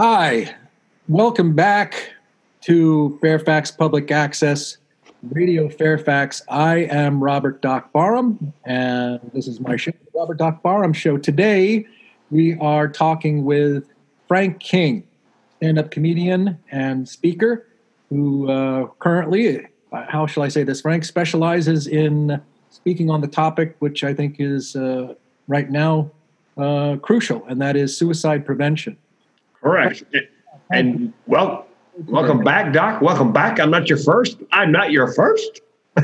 Hi, welcome back to Fairfax Public Access Radio Fairfax. I am Robert Doc Barham, and this is my show, Robert Doc Barham Show. Today, we are talking with Frank King, stand-up comedian and speaker, who uh, currently, uh, how shall I say this? Frank specializes in speaking on the topic, which I think is uh, right now uh, crucial, and that is suicide prevention. Correct. And well, welcome back, Doc. Welcome back. I'm not your first. I'm not your first.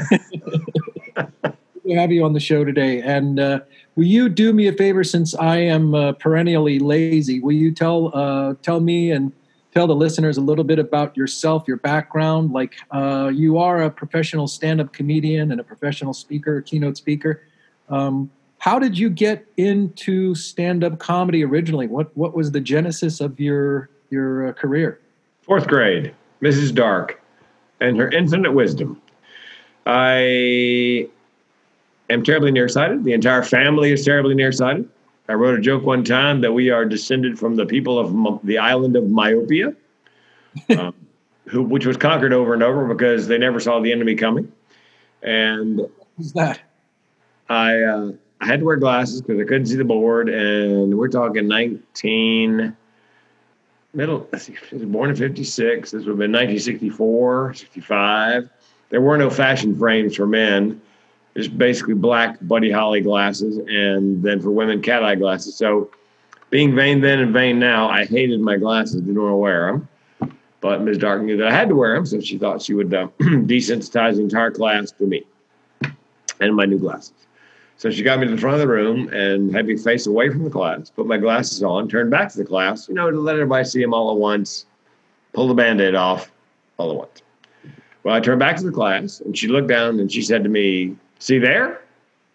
to have you on the show today. And uh, will you do me a favor, since I am uh, perennially lazy? Will you tell uh, tell me and tell the listeners a little bit about yourself, your background? Like uh, you are a professional stand-up comedian and a professional speaker, keynote speaker. Um, how did you get into stand-up comedy originally? What what was the genesis of your your uh, career? Fourth grade, Mrs. Dark, and her infinite wisdom. I am terribly nearsighted. The entire family is terribly nearsighted. I wrote a joke one time that we are descended from the people of the island of myopia, um, who, which was conquered over and over because they never saw the enemy coming. And who's that? I uh, I had to wear glasses because I couldn't see the board, and we're talking 19 middle. I was born in 56. This would have been 1964, 65. There were no fashion frames for men. Just basically black Buddy Holly glasses, and then for women, cat eye glasses. So, being vain then and vain now, I hated my glasses. Didn't want to wear them. But Ms. Dark knew that I had to wear them, so she thought she would uh, desensitize the entire class to me and my new glasses. So she got me to the front of the room and had me face away from the class, put my glasses on, turned back to the class, you know, to let everybody see them all at once, pull the band aid off all at once. Well, I turned back to the class and she looked down and she said to me, See there?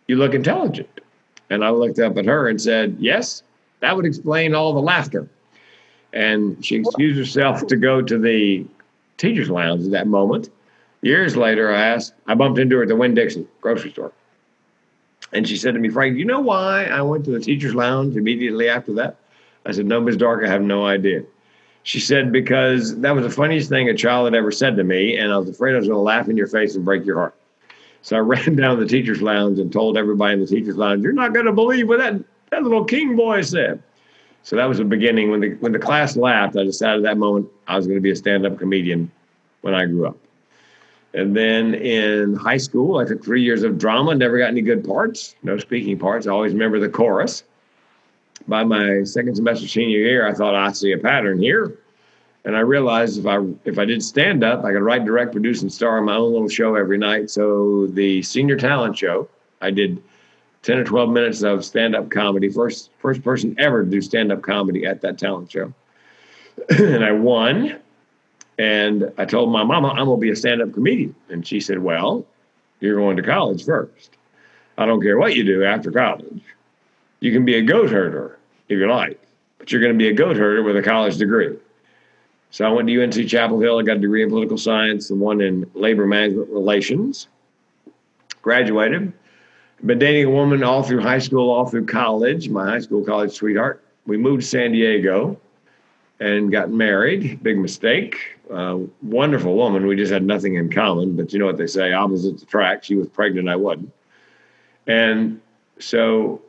You look intelligent. And I looked up at her and said, Yes, that would explain all the laughter. And she excused herself to go to the teacher's lounge at that moment. Years later, I asked, I bumped into her at the Winn Dixie grocery store. And she said to me, Frank, you know why I went to the teacher's lounge immediately after that? I said, No, Ms. Dark, I have no idea. She said, Because that was the funniest thing a child had ever said to me, and I was afraid I was going to laugh in your face and break your heart. So I ran down to the teacher's lounge and told everybody in the teacher's lounge, You're not going to believe what that, that little king boy said. So that was the beginning. When the, when the class laughed, I decided at that moment I was going to be a stand up comedian when I grew up. And then in high school, I took three years of drama, never got any good parts, no speaking parts. I always remember the chorus. By my second semester senior year, I thought I see a pattern here. And I realized if I if I did stand up, I could write, direct, produce, and star my own little show every night. So the senior talent show, I did 10 or 12 minutes of stand-up comedy. First first person ever to do stand-up comedy at that talent show. and I won and I told my mama, I'm going to be a stand up comedian. And she said, Well, you're going to college first. I don't care what you do after college. You can be a goat herder if you like, but you're going to be a goat herder with a college degree. So I went to UNC Chapel Hill. I got a degree in political science and one in labor management relations. Graduated. Been dating a woman all through high school, all through college, my high school college sweetheart. We moved to San Diego and got married. Big mistake. Uh, wonderful woman. We just had nothing in common, but you know what they say opposites attract. She was pregnant, I wasn't. And so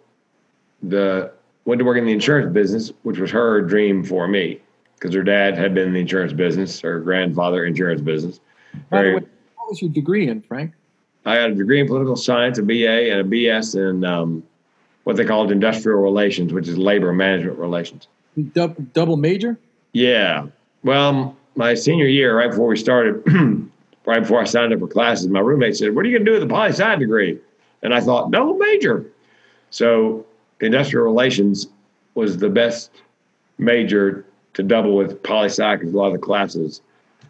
the went to work in the insurance business, which was her dream for me because her dad had been in the insurance business, her grandfather insurance business. Very, way, what was your degree in, Frank? I had a degree in political science, a BA, and a BS in um, what they called industrial relations, which is labor management relations. Double major? Yeah. Well, my senior year, right before we started, right before I signed up for classes, my roommate said, What are you going to do with a poli sci degree? And I thought, double major. So industrial relations was the best major to double with poli sci because a lot of the classes,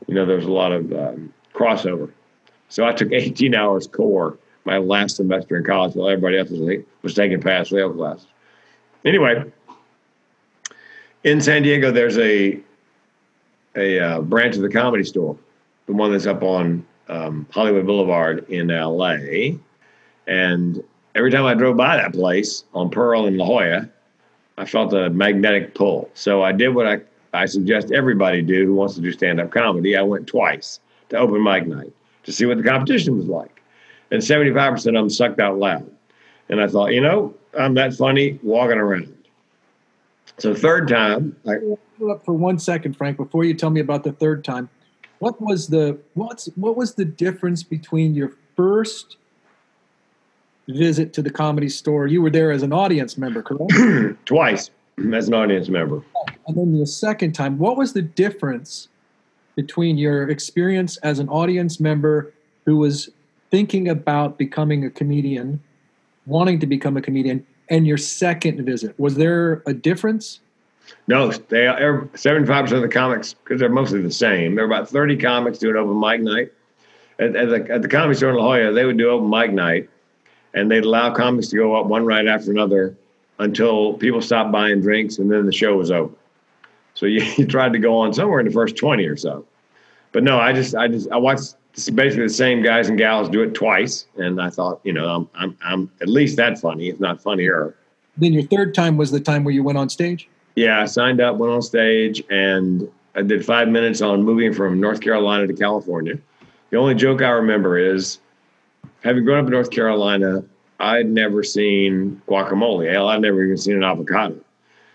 you know, there's a lot of um, crossover. So I took 18 hours core my last semester in college while everybody else was, was taking pass fail classes. Anyway, in San Diego, there's a a uh, branch of the Comedy Store, the one that's up on um, Hollywood Boulevard in LA. And every time I drove by that place on Pearl and La Jolla, I felt a magnetic pull. So I did what I I suggest everybody do who wants to do stand up comedy. I went twice to open mic night to see what the competition was like. And 75% of them sucked out loud. And I thought, you know, I'm that funny walking around. So third time, I, up for one second, Frank, before you tell me about the third time. What was the what's what was the difference between your first visit to the comedy store? You were there as an audience member, correct? twice as an audience member. And then the second time, what was the difference between your experience as an audience member who was thinking about becoming a comedian, wanting to become a comedian, and your second visit? Was there a difference? No, they are 75% of the comics, because they're mostly the same. There are about 30 comics doing open mic night. At, at, the, at the Comedy Store in La Jolla, they would do open mic night, and they'd allow comics to go up one right after another until people stopped buying drinks, and then the show was over. So you, you tried to go on somewhere in the first 20 or so. But no, I just, I just, I watched basically the same guys and gals do it twice, and I thought, you know, I'm, I'm, I'm at least that funny, if not funnier. Then your third time was the time where you went on stage. Yeah, I signed up, went on stage, and I did five minutes on moving from North Carolina to California. The only joke I remember is having grown up in North Carolina, I'd never seen guacamole. Hell, I'd never even seen an avocado.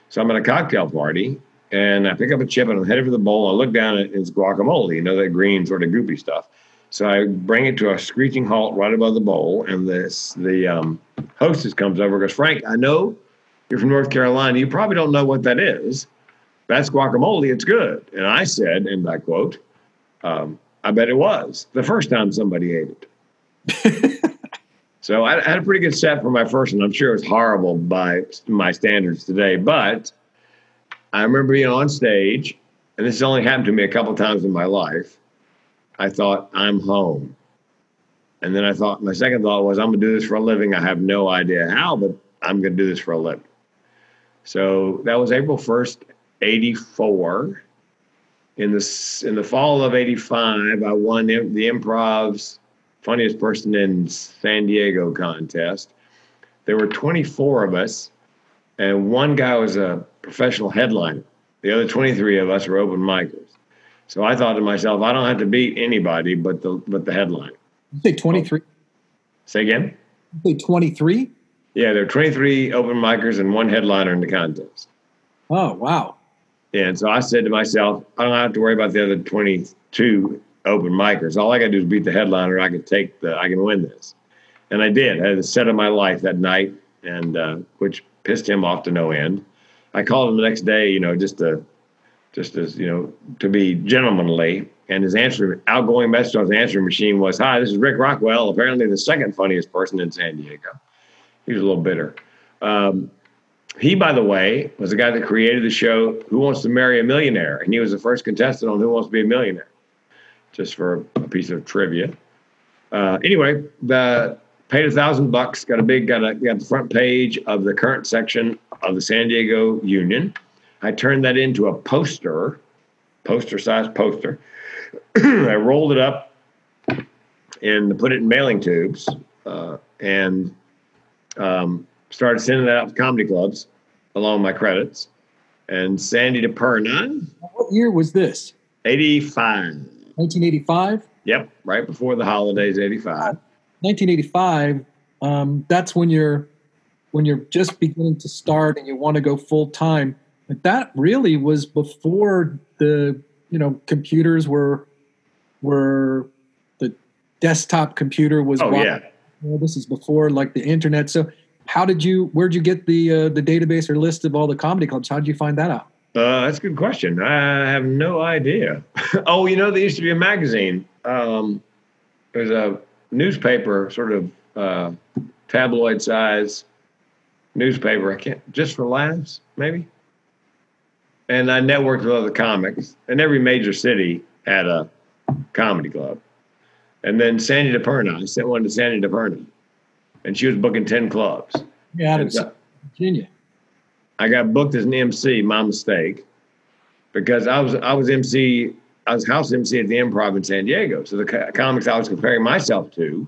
So I'm at a cocktail party and I pick up a chip and I'm headed for the bowl. I look down and it's guacamole, you know, that green sort of goopy stuff. So I bring it to a screeching halt right above the bowl, and this the um, hostess comes over and goes, Frank, I know you're from North Carolina. You probably don't know what that is. That's guacamole. It's good. And I said, and I quote, um, I bet it was the first time somebody ate it. so I, I had a pretty good set for my first one. I'm sure it was horrible by my standards today, but I remember being on stage, and this has only happened to me a couple times in my life. I thought, I'm home. And then I thought, my second thought was, I'm going to do this for a living. I have no idea how, but I'm going to do this for a living. So that was April 1st, 84. In the, in the fall of 85, I won the Improv's funniest person in San Diego contest. There were 24 of us, and one guy was a professional headliner. The other 23 of us were open micers. So I thought to myself, I don't have to beat anybody but the but the headline. You say 23? Say again? You say 23? Yeah, there are 23 open micers and one headliner in the contest. Oh, wow. And so I said to myself, I don't have to worry about the other 22 open micers. All I got to do is beat the headliner. I can take the, I can win this. And I did. I had the set of my life that night, and uh, which pissed him off to no end. I called him the next day, you know, just to, just as you know, to be gentlemanly. And his answer, outgoing message on his answering machine was, "Hi, this is Rick Rockwell, apparently the second funniest person in San Diego." He was a little bitter. Um, he, by the way, was the guy that created the show Who Wants to Marry a Millionaire, and he was the first contestant on Who Wants to Be a Millionaire. Just for a piece of trivia. Uh, anyway, the paid a thousand bucks. Got a big got a got the front page of the current section of the San Diego Union. I turned that into a poster, poster size poster. I rolled it up and put it in mailing tubes uh, and um, started sending that out to comedy clubs along with my credits. And Sandy DePerna. What year was this? 85. 1985? Yep, right before the holidays, 85. 1985, um, that's when you're when you're just beginning to start and you want to go full time. But that really was before the you know computers were were the desktop computer was. Oh yeah. this is before like the internet. So how did you? Where'd you get the uh, the database or list of all the comedy clubs? How did you find that out? Uh, that's a good question. I have no idea. oh, you know, there used to be a magazine. Um, there's a newspaper, sort of uh, tabloid size newspaper. I can't just for laughs, maybe. And I networked with other comics, and every major city had a comedy club. And then Sandy DePerna, I sent one to Sandy DePerna, and she was booking ten clubs. Yeah, in Virginia. I got booked as an MC. My mistake, because I was I was MC I was house MC at the Improv in San Diego. So the comics I was comparing myself to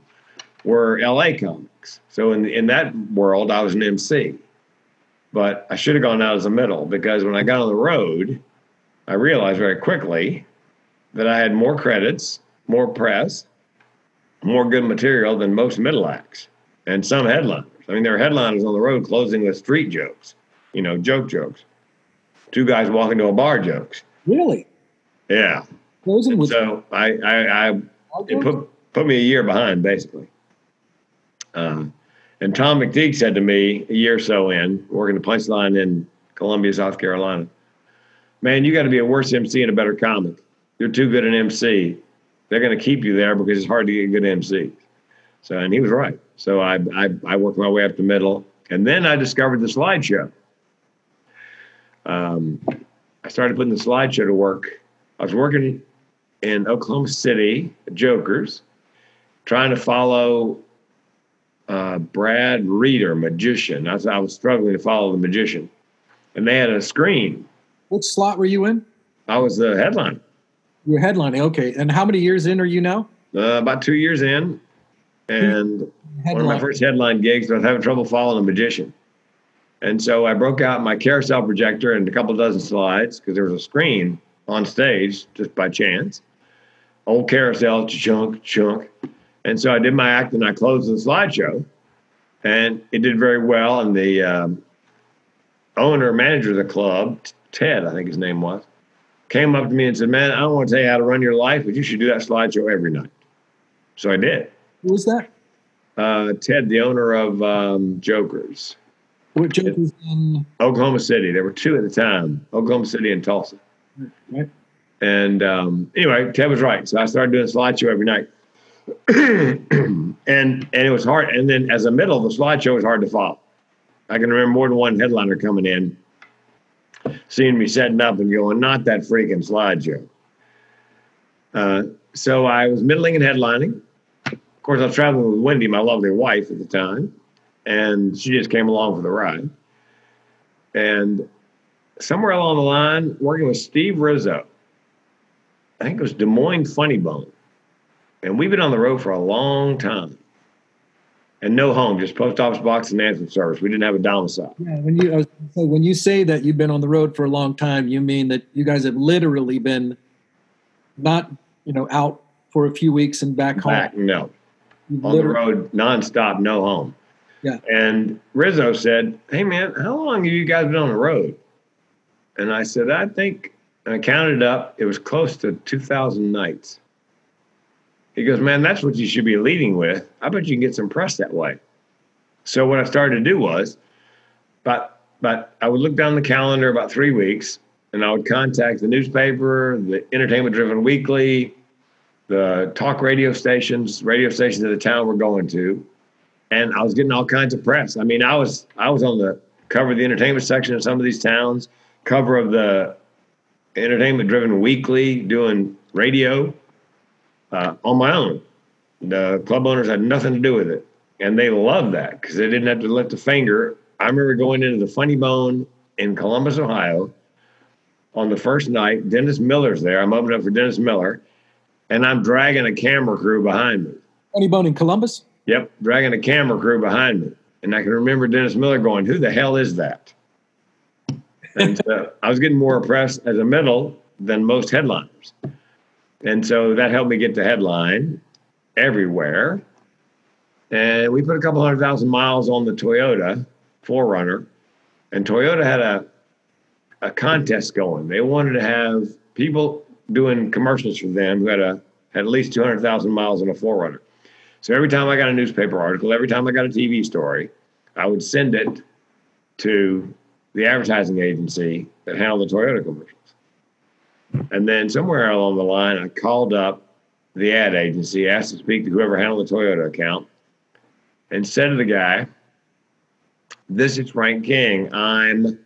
were LA comics. So in in that world, I was an MC. But I should have gone out as a middle because when I got on the road, I realized very quickly that I had more credits, more press, more good material than most middle acts and some headliners. I mean, there are headliners on the road closing with street jokes, you know, joke jokes. Two guys walking to a bar jokes. Really? Yeah. Closing with So I, I, I it put put me a year behind basically. Um, and Tom McTeague said to me a year or so in working the punchline in Columbia, South Carolina, "Man, you got to be a worse MC and a better comic. You're too good an MC. They're going to keep you there because it's hard to get good MCs." So, and he was right. So I, I, I worked my way up the middle, and then I discovered the slideshow. Um, I started putting the slideshow to work. I was working in Oklahoma City, Jokers, trying to follow uh, Brad Reeder, magician. I was, I was struggling to follow the magician, and they had a screen. What slot were you in? I was the headline. You're headlining. Okay. And how many years in are you now? Uh, about two years in, and one of my first headline gigs, I was having trouble following the magician. And so I broke out my carousel projector and a couple dozen slides because there was a screen on stage just by chance. Old carousel, chunk, chunk. And so I did my act and I closed the slideshow. And it did very well. And the um, owner, manager of the club, Ted, I think his name was, came up to me and said, Man, I don't want to tell you how to run your life, but you should do that slideshow every night. So I did. Who was that? Uh, Ted, the owner of um, Jokers, What joke was in? Oklahoma City. There were two at the time, Oklahoma City and Tulsa. Right. And um, anyway, Ted was right. So I started doing slideshow every night. and and it was hard. And then as a middle, the slideshow was hard to follow. I can remember more than one headliner coming in, seeing me setting up and going, not that freaking slideshow. Uh, so I was middling and headlining. Of course, I was traveling with Wendy, my lovely wife at the time, and she just came along for the ride. And somewhere along the line, working with Steve Rizzo, I think it was Des Moines Funny Bone. And we've been on the road for a long time. And no home, just post office box and answering service. We didn't have a domicile. Yeah. When you uh, I say, when you say that you've been on the road for a long time, you mean that you guys have literally been not you know out for a few weeks and back home. Back, no. You've On the road, nonstop, no home. Yeah. And Rizzo said, Hey, man, how long have you guys been on the road? And I said, I think, I counted up, it was close to 2,000 nights. He goes, Man, that's what you should be leading with. I bet you can get some press that way. So what I started to do was, but but I would look down the calendar about three weeks, and I would contact the newspaper, the entertainment driven weekly, the talk radio stations, radio stations of the town we're going to, and I was getting all kinds of press. I mean, I was I was on the cover of the entertainment section of some of these towns, cover of the entertainment driven weekly, doing radio uh, on my own. The club owners had nothing to do with it, and they loved that because they didn't have to lift a finger. I remember going into the Funny Bone in Columbus, Ohio, on the first night. Dennis Miller's there. I'm opening up for Dennis Miller, and I'm dragging a camera crew behind me. Funny Bone in Columbus. Yep, dragging a camera crew behind me. And I can remember Dennis Miller going, Who the hell is that? And so I was getting more press as a middle than most headliners. And so that helped me get the headline everywhere. And we put a couple hundred thousand miles on the Toyota 4Runner. And Toyota had a, a contest going. They wanted to have people doing commercials for them who had, a, had at least 200,000 miles on a 4Runner. So every time I got a newspaper article, every time I got a TV story, I would send it to the advertising agency that handled the Toyota commercials. And then somewhere along the line, I called up the ad agency, asked to speak to whoever handled the Toyota account, and said to the guy, This is Frank King. I'm,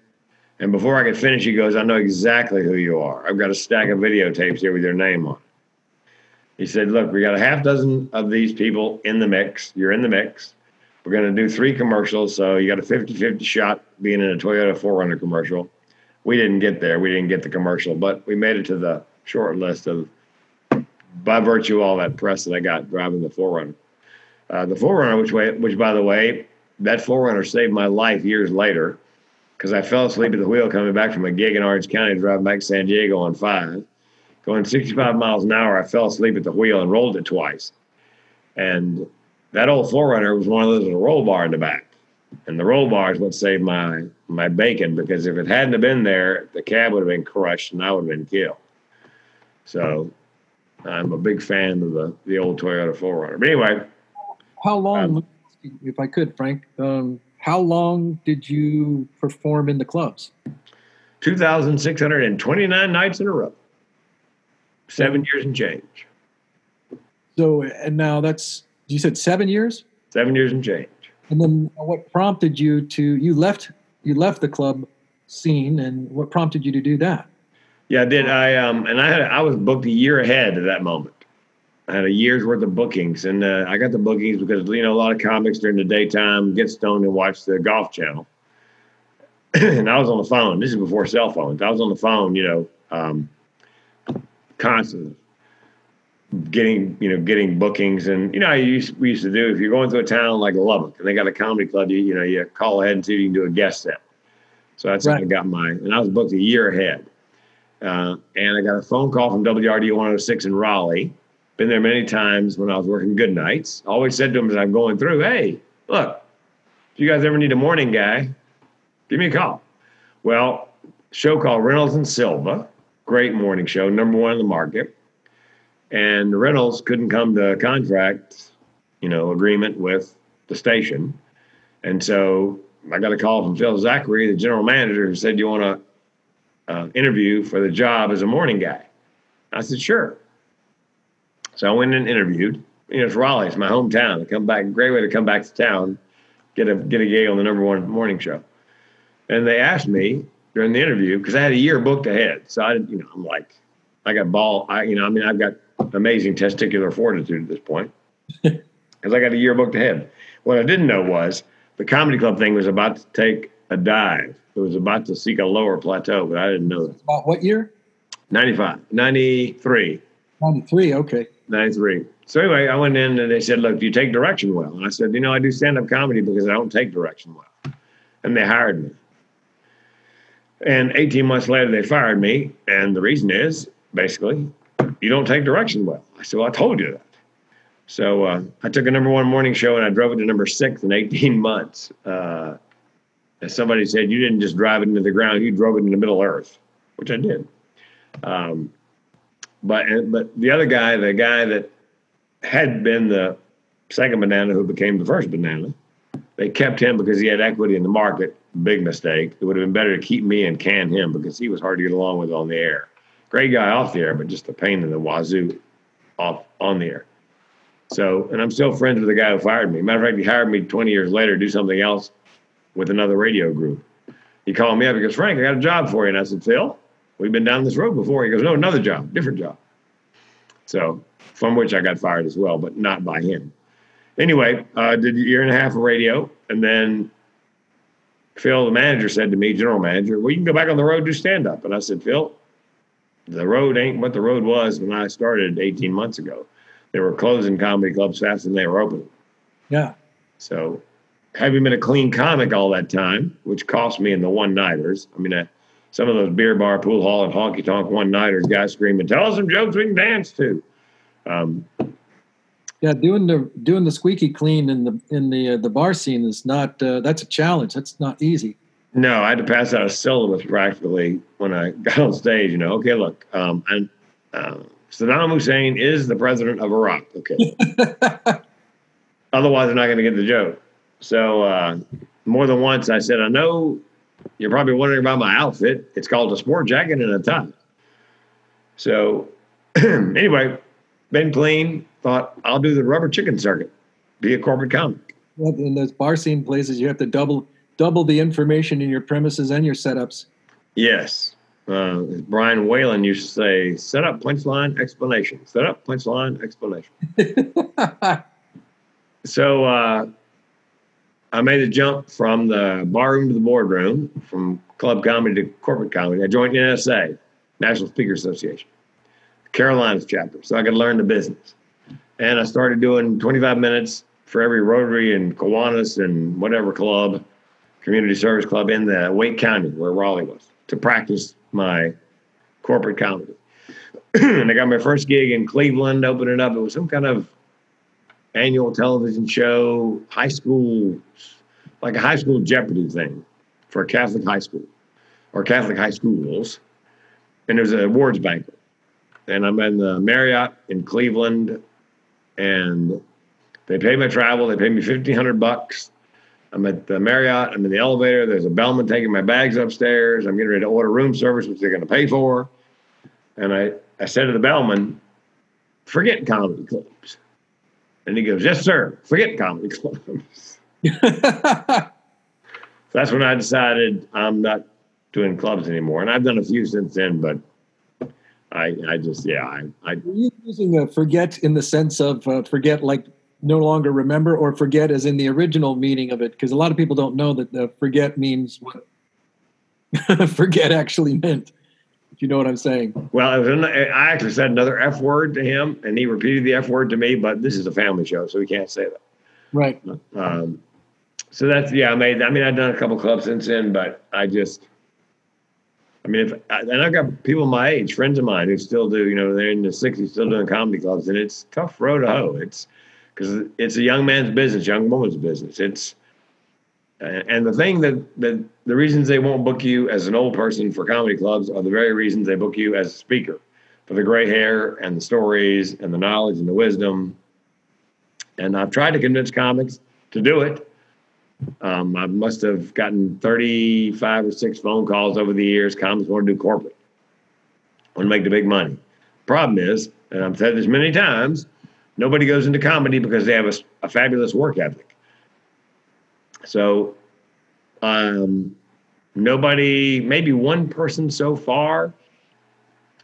and before I could finish, he goes, I know exactly who you are. I've got a stack of videotapes here with your name on. He said, Look, we got a half dozen of these people in the mix. You're in the mix. We're going to do three commercials. So you got a 50 50 shot being in a Toyota 4Runner commercial. We didn't get there. We didn't get the commercial, but we made it to the short list of, by virtue of all that press that I got driving the 4Runner. Uh, the 4Runner, which, way, which by the way, that 4Runner saved my life years later because I fell asleep at the wheel coming back from a gig in Orange County, driving back to San Diego on five. Going 65 miles an hour, I fell asleep at the wheel and rolled it twice. And that old 4Runner was one of those with a roll bar in the back. And the roll bar is what saved my my bacon because if it hadn't have been there, the cab would have been crushed and I would have been killed. So I'm a big fan of the, the old Toyota 4Runner. But anyway. How long, um, if I could, Frank, um, how long did you perform in the clubs? 2,629 nights in a row. Seven years and change. So, and now that's, you said seven years? Seven years and change. And then what prompted you to, you left, you left the club scene and what prompted you to do that? Yeah, I did. I, um, and I had, I was booked a year ahead at that moment. I had a year's worth of bookings, and uh, I got the bookings because you know a lot of comics during the daytime get stoned and watch the golf channel. and I was on the phone. This is before cell phones. I was on the phone, you know, um, constantly getting you know getting bookings and you know used, we used to do if you're going to a town like Lubbock and they got a comedy club you you know you call ahead and see if you can do a guest set so that's right. how I got mine and I was booked a year ahead uh, and I got a phone call from WRD 106 in Raleigh been there many times when I was working Goodnights. Always said to them as I'm going through, hey, look, if you guys ever need a morning guy, give me a call. Well, show called Reynolds and Silva, great morning show, number one in the market. And the Reynolds couldn't come to contract, you know, agreement with the station. And so I got a call from Phil Zachary, the general manager, who said, Do you want to uh, interview for the job as a morning guy? I said, Sure. So I went and interviewed. You know, it's Raleigh, it's my hometown. I come back, great way to come back to town, get a get a gig on the number one morning show. And they asked me during the interview because I had a year booked ahead. So I, you know, I'm like, I got ball. I, you know, I mean, I've got amazing testicular fortitude at this point because I got a year booked ahead. What I didn't know was the comedy club thing was about to take a dive. It was about to seek a lower plateau, but I didn't know that. About what year? 95, 93. 93, okay. 93. So anyway, I went in and they said, "Look, do you take direction well?" And I said, "You know, I do stand-up comedy because I don't take direction well." And they hired me. And 18 months later, they fired me, and the reason is basically you don't take direction well. I said, "Well, I told you that." So uh, I took a number one morning show and I drove it to number six in 18 months. Uh, somebody said, you didn't just drive it into the ground; you drove it into Middle Earth, which I did. Um, but but the other guy, the guy that had been the second banana who became the first banana, they kept him because he had equity in the market. Big mistake. It would have been better to keep me and can him because he was hard to get along with on the air. Great guy off the air, but just a pain in the wazoo off on the air. So, and I'm still friends with the guy who fired me. Matter of fact, he hired me 20 years later to do something else with another radio group. He called me up. He goes, Frank, I got a job for you. And I said, Phil, We've been down this road before. He goes, No, another job, different job. So, from which I got fired as well, but not by him. Anyway, uh, did a year and a half of radio. And then Phil, the manager, said to me, general manager, Well, you can go back on the road, do stand up. And I said, Phil, the road ain't what the road was when I started 18 months ago. They were closing comedy clubs faster than they were opening. Yeah. So, having been a clean comic all that time, which cost me in the one nighters, I mean, I, some of those beer bar, pool hall, and honky tonk one nighters, guys screaming, "Tell us some jokes we can dance to." Um, yeah, doing the doing the squeaky clean in the in the uh, the bar scene is not uh, that's a challenge. That's not easy. No, I had to pass out a syllabus practically when I got on stage. You know, okay, look, um, and uh, Saddam Hussein is the president of Iraq. Okay, otherwise, they're not going to get the joke. So uh, more than once, I said, I know you're probably wondering about my outfit. It's called a sport jacket and a tie. So, anyway, been clean. Thought I'll do the rubber chicken circuit, be a corporate comic. Well, in those bar scene places, you have to double double the information in your premises and your setups. Yes. Uh, Brian Whalen used to say, set up punchline explanation. Set up punchline explanation. so uh, I made a jump from the barroom to the boardroom, from club comedy to corporate comedy. I joined NSA, National Speaker Association, Carolinas chapter, so I could learn the business. And I started doing 25 minutes for every Rotary and Kiwanis and whatever club community service club in the Wake County where Raleigh was to practice my corporate comedy. and I got my first gig in Cleveland, opening up. It was some kind of annual television show, high school, like a high school Jeopardy thing for a Catholic high school or Catholic high schools. And it was an awards banquet. And I'm in the Marriott in Cleveland, and they pay my travel. They pay me fifteen hundred bucks. I'm at the Marriott. I'm in the elevator. There's a bellman taking my bags upstairs. I'm getting ready to order room service, which they're going to pay for. And I, I said to the bellman, "Forget comedy clubs." And he goes, "Yes, sir. Forget comedy clubs." so that's when I decided I'm not doing clubs anymore. And I've done a few since then, but I, I just, yeah, I, I. Are you using a forget in the sense of uh, forget like no longer remember, or forget as in the original meaning of it? Because a lot of people don't know that the forget means what forget actually meant. If you know what I'm saying. Well, an, I actually said another F word to him, and he repeated the F word to me. But this is a family show, so we can't say that. Right. Um, so that's yeah. I made. I mean, I've done a couple clubs since then, but I just I mean, if and I've got people my age, friends of mine who still do, you know, they're in the 60s, still doing comedy clubs, and it's tough road to hoe. It's because it's a young man's business, young woman's business. It's and the thing that that the reasons they won't book you as an old person for comedy clubs are the very reasons they book you as a speaker for the gray hair and the stories and the knowledge and the wisdom. And I've tried to convince comics to do it um, I must have gotten 35 or six phone calls over the years. Comics want to do corporate, want to make the big money. Problem is, and I've said this many times, nobody goes into comedy because they have a, a fabulous work ethic. So, um, nobody, maybe one person so far,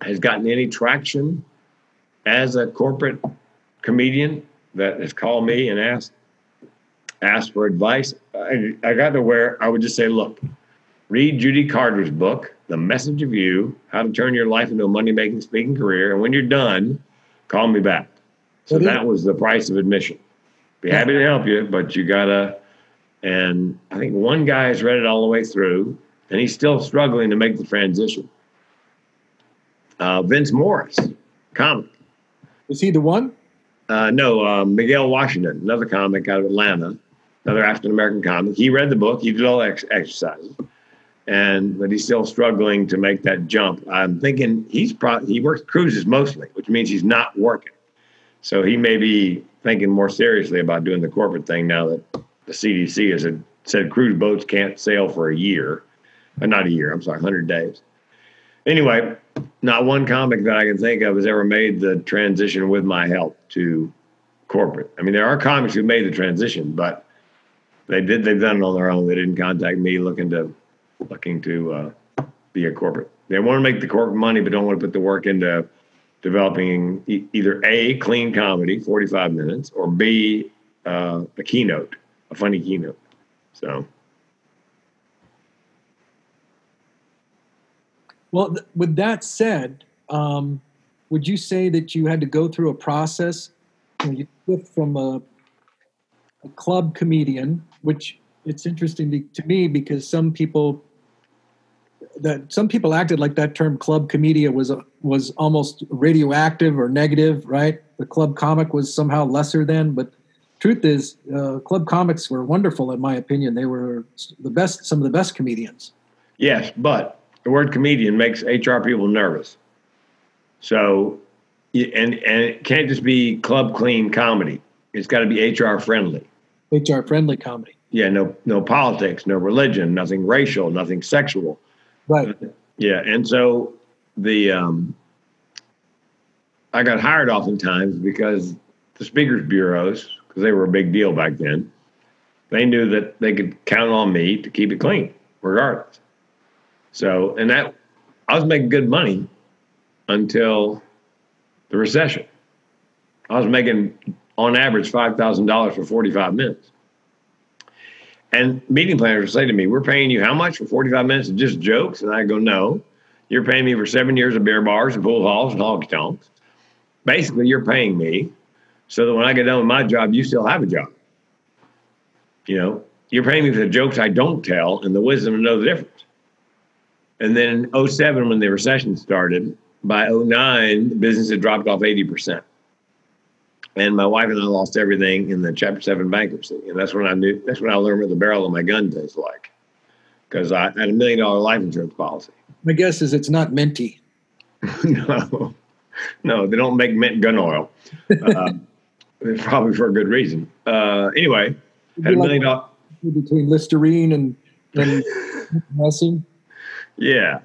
has gotten any traction as a corporate comedian that has called me and asked asked for advice. I, I got to where I would just say, look, read Judy Carter's book, The Message of You How to Turn Your Life into a Money Making Speaking Career. And when you're done, call me back. So that was the price of admission. Be happy to help you, but you got to. And I think one guy has read it all the way through, and he's still struggling to make the transition. Uh, Vince Morris, comic. Is he the one? Uh, no, uh, Miguel Washington, another comic out of Atlanta another African American comic. He read the book, he did all the ex- exercises, and but he's still struggling to make that jump. I'm thinking he's pro- he works cruises mostly, which means he's not working. So he may be thinking more seriously about doing the corporate thing now that the CDC has said cruise boats can't sail for a year, uh, not a year. I'm sorry, 100 days. Anyway, not one comic that I can think of has ever made the transition with my help to corporate. I mean, there are comics who made the transition, but they did. They've done it on their own. They didn't contact me looking to looking to uh, be a corporate. They want to make the corporate money, but don't want to put the work into developing e- either a clean comedy, forty five minutes, or b uh, a keynote, a funny keynote. So. Well, th- with that said, um, would you say that you had to go through a process? You, know, you from a, a club comedian which it's interesting to, to me because some people that some people acted like that term club comedia was a, was almost radioactive or negative, right? The club comic was somehow lesser than, but truth is, uh, club comics were wonderful in my opinion. They were the best, some of the best comedians. Yes, but the word comedian makes HR people nervous. So, and and it can't just be club clean comedy. It's got to be HR friendly. HR friendly comedy yeah, no, no politics, no religion, nothing racial, nothing sexual. Right. Yeah, and so the um, I got hired oftentimes because the speakers bureaus, because they were a big deal back then, they knew that they could count on me to keep it clean, regardless. So, and that I was making good money until the recession. I was making on average five thousand dollars for forty five minutes. And meeting planners will say to me, We're paying you how much for 45 minutes of just jokes? And I go, No, you're paying me for seven years of beer bars and pool halls and honky tonks. Basically, you're paying me so that when I get done with my job, you still have a job. You know, you're paying me for the jokes I don't tell and the wisdom to know the difference. And then in 07, when the recession started, by 09, business had dropped off 80%. And my wife and I lost everything in the Chapter 7 bankruptcy. And that's when I knew, that's when I learned what the barrel of my gun tastes like. Because I had a million dollar life insurance policy. My guess is it's not minty. no, no, they don't make mint gun oil. Uh, probably for a good reason. Uh, anyway, had a million dollar between Listerine and, and messing. Yeah.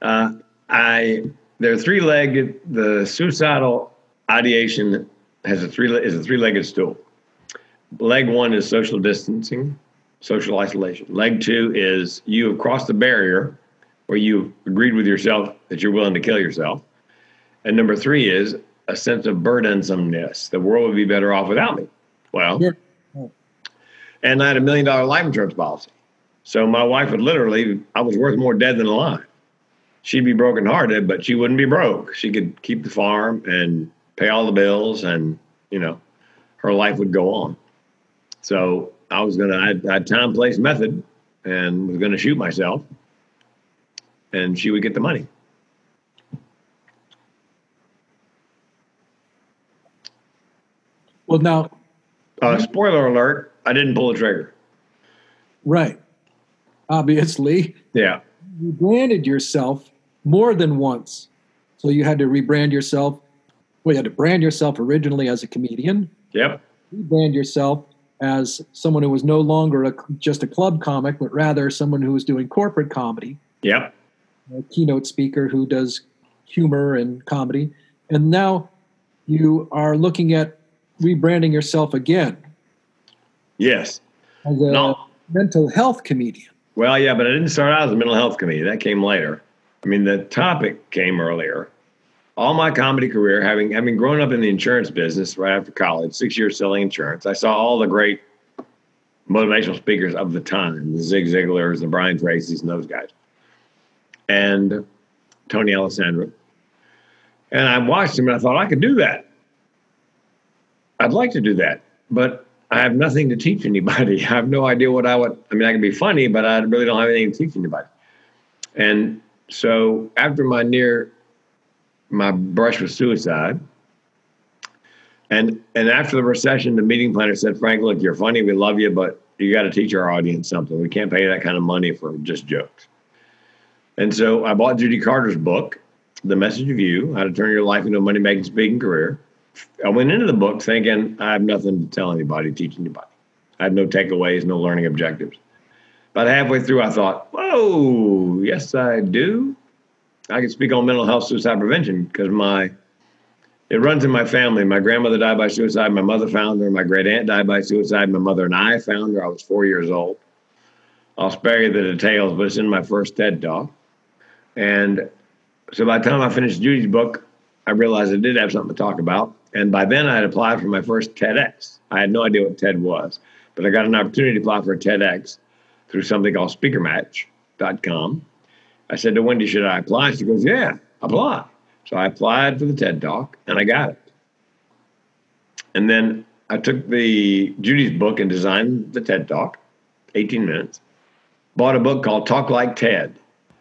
Uh, I they're three legged. The suicidal ideation has a three is a three legged stool. Leg one is social distancing, social isolation. Leg two is you have crossed the barrier where you've agreed with yourself that you're willing to kill yourself. And number three is a sense of burdensomeness. The world would be better off without me. Well, yeah. and I had a million dollar life insurance policy. So my wife would literally, I was worth more dead than alive. She'd be brokenhearted, but she wouldn't be broke. She could keep the farm and pay all the bills, and you know, her life would go on. So I was gonna, I had time, place, method, and was gonna shoot myself, and she would get the money. Well, now, uh, spoiler alert: I didn't pull the trigger. Right. Obviously. Yeah. You branded yourself more than once, so you had to rebrand yourself. Well, you had to brand yourself originally as a comedian. Yep. Rebrand yourself as someone who was no longer a, just a club comic, but rather someone who was doing corporate comedy. Yep. A keynote speaker who does humor and comedy. And now you are looking at rebranding yourself again. Yes. As a no. mental health comedian. Well, yeah, but I didn't start out as a mental health comedian. That came later. I mean, the topic came earlier. All my comedy career, having having grown up in the insurance business right after college, six years selling insurance, I saw all the great motivational speakers of the time, the Zig Ziglars, the Brian Tracy's, and those guys, and Tony Alessandra. And I watched him and I thought I could do that. I'd like to do that, but I have nothing to teach anybody. I have no idea what I would. I mean, I can be funny, but I really don't have anything to teach anybody. And so after my near, my brush with suicide, and and after the recession, the meeting planner said, "Frank, look, you're funny. We love you, but you got to teach our audience something. We can't pay that kind of money for just jokes." And so I bought Judy Carter's book, The Message of You: How to Turn Your Life into a Money Making Speaking Career I went into the book thinking I have nothing to tell anybody, teach anybody. I had no takeaways, no learning objectives. About halfway through, I thought, whoa, yes, I do. I can speak on mental health suicide prevention because my it runs in my family. My grandmother died by suicide. My mother found her. My great aunt died by suicide. My mother and I found her. I was four years old. I'll spare you the details, but it's in my first TED talk. And so by the time I finished Judy's book, I realized I did have something to talk about. And by then, I had applied for my first TEDx. I had no idea what TED was, but I got an opportunity to apply for a TEDx through something called speakermatch.com. I said to Wendy, Should I apply? She goes, Yeah, apply. So I applied for the TED Talk and I got it. And then I took the Judy's book and designed the TED Talk, 18 minutes. Bought a book called Talk Like TED.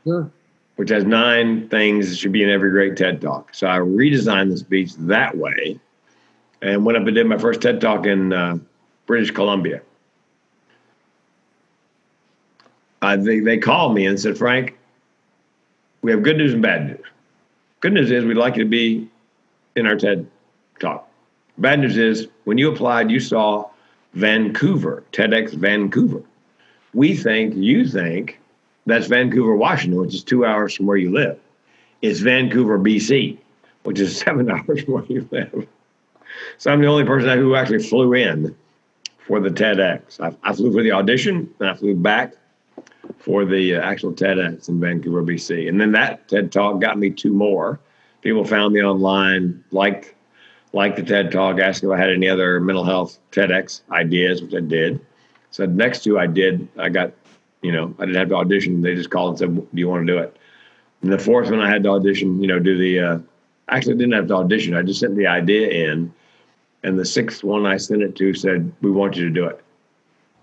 Sure which has nine things that should be in every great TED talk. So I redesigned the speech that way and went up and did my first TED talk in uh, British Columbia. Uh, they, they called me and said, Frank, we have good news and bad news. Good news is we'd like you to be in our TED talk. Bad news is when you applied, you saw Vancouver, TEDx Vancouver. We think, you think that's Vancouver, Washington, which is two hours from where you live. It's Vancouver, BC, which is seven hours from where you live. So I'm the only person who actually flew in for the TEDx. I, I flew for the audition and I flew back for the uh, actual TEDx in Vancouver, BC. And then that TED Talk got me two more. People found me online, liked, liked the TED Talk, asked if I had any other mental health TEDx ideas, which I did. So the next two I did, I got you know, I didn't have to audition. They just called and said, "Do you want to do it?" And the fourth one, I had to audition. You know, do the. Uh, actually, didn't have to audition. I just sent the idea in, and the sixth one I sent it to said, "We want you to do it."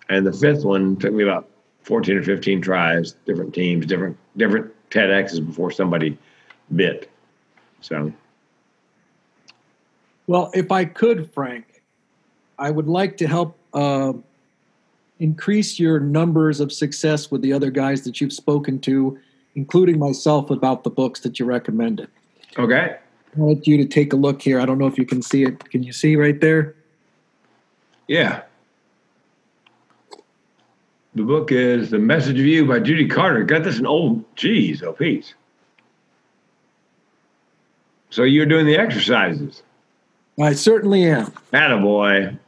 and the fifth one took me about 14 or 15 tries, different teams, different different TEDx's before somebody bit. So, well, if I could, Frank, I would like to help uh, increase your numbers of success with the other guys that you've spoken to, including myself, about the books that you recommended. Okay. I want you to take a look here. I don't know if you can see it. Can you see right there? Yeah. The book is The Message of You by Judy Carter. Got this in old, geez, oh, Pete. So you're doing the exercises. I certainly am. Attaboy.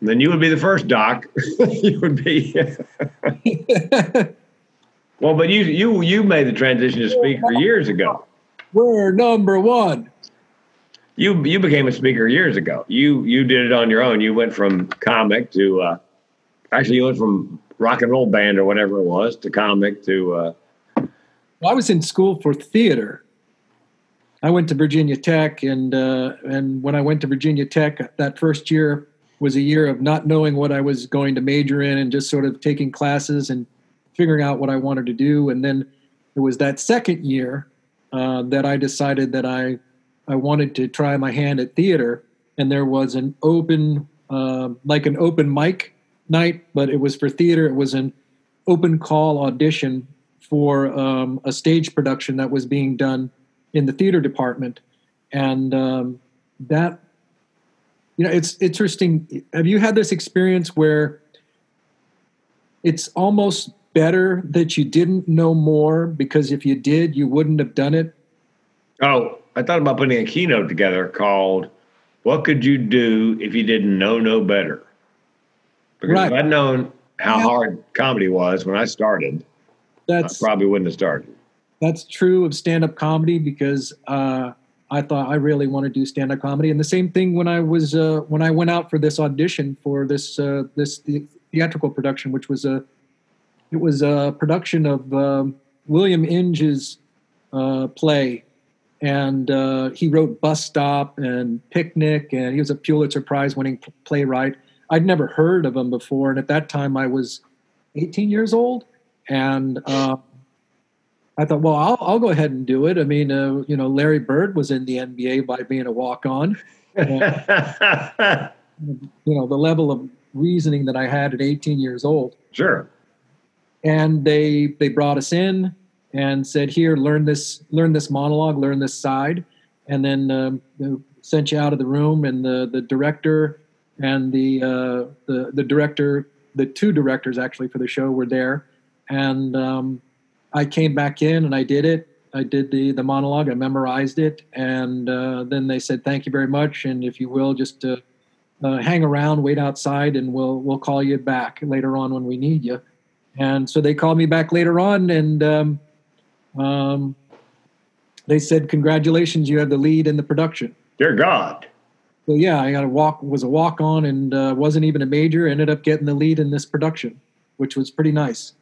Then you would be the first doc. you would be. well, but you you you made the transition to speaker years ago. We're number one. You you became a speaker years ago. You you did it on your own. You went from comic to uh, actually you went from rock and roll band or whatever it was to comic to. Uh, well, I was in school for theater. I went to Virginia Tech, and uh, and when I went to Virginia Tech that first year was a year of not knowing what I was going to major in, and just sort of taking classes and figuring out what I wanted to do. And then it was that second year uh, that I decided that I I wanted to try my hand at theater, and there was an open uh, like an open mic night, but it was for theater. It was an open call audition for um, a stage production that was being done in the theater department, and um, that you know it's interesting. Have you had this experience where it's almost better that you didn't know more because if you did, you wouldn't have done it? Oh, I thought about putting a keynote together called "What Could You Do If You Didn't Know No Better." Because right. if I'd known how yeah. hard comedy was when I started, that's I probably wouldn't have started. That's true of stand-up comedy because uh, I thought I really want to do stand-up comedy, and the same thing when I was uh, when I went out for this audition for this uh, this theatrical production, which was a it was a production of um, William Inge's uh, play and uh, he wrote Bus Stop and Picnic, and he was a Pulitzer Prize winning playwright. I'd never heard of them before, and at that time I was 18 years old, and uh, I thought, well, I'll, I'll, go ahead and do it. I mean, uh, you know, Larry Bird was in the NBA by being a walk on. you know, the level of reasoning that I had at 18 years old. Sure. And they they brought us in and said, "Here, learn this, learn this monologue, learn this side," and then um, sent you out of the room. And the the director and the uh, the the director, the two directors actually for the show were there, and um, I came back in and I did it. I did the the monologue. I memorized it, and uh, then they said, "Thank you very much, and if you will, just uh, uh, hang around, wait outside, and we'll we'll call you back later on when we need you." And so they called me back later on, and um, um, they said, "Congratulations, you have the lead in the production." Dear God. So yeah, I got a walk was a walk on and uh, wasn't even a major. Ended up getting the lead in this production, which was pretty nice.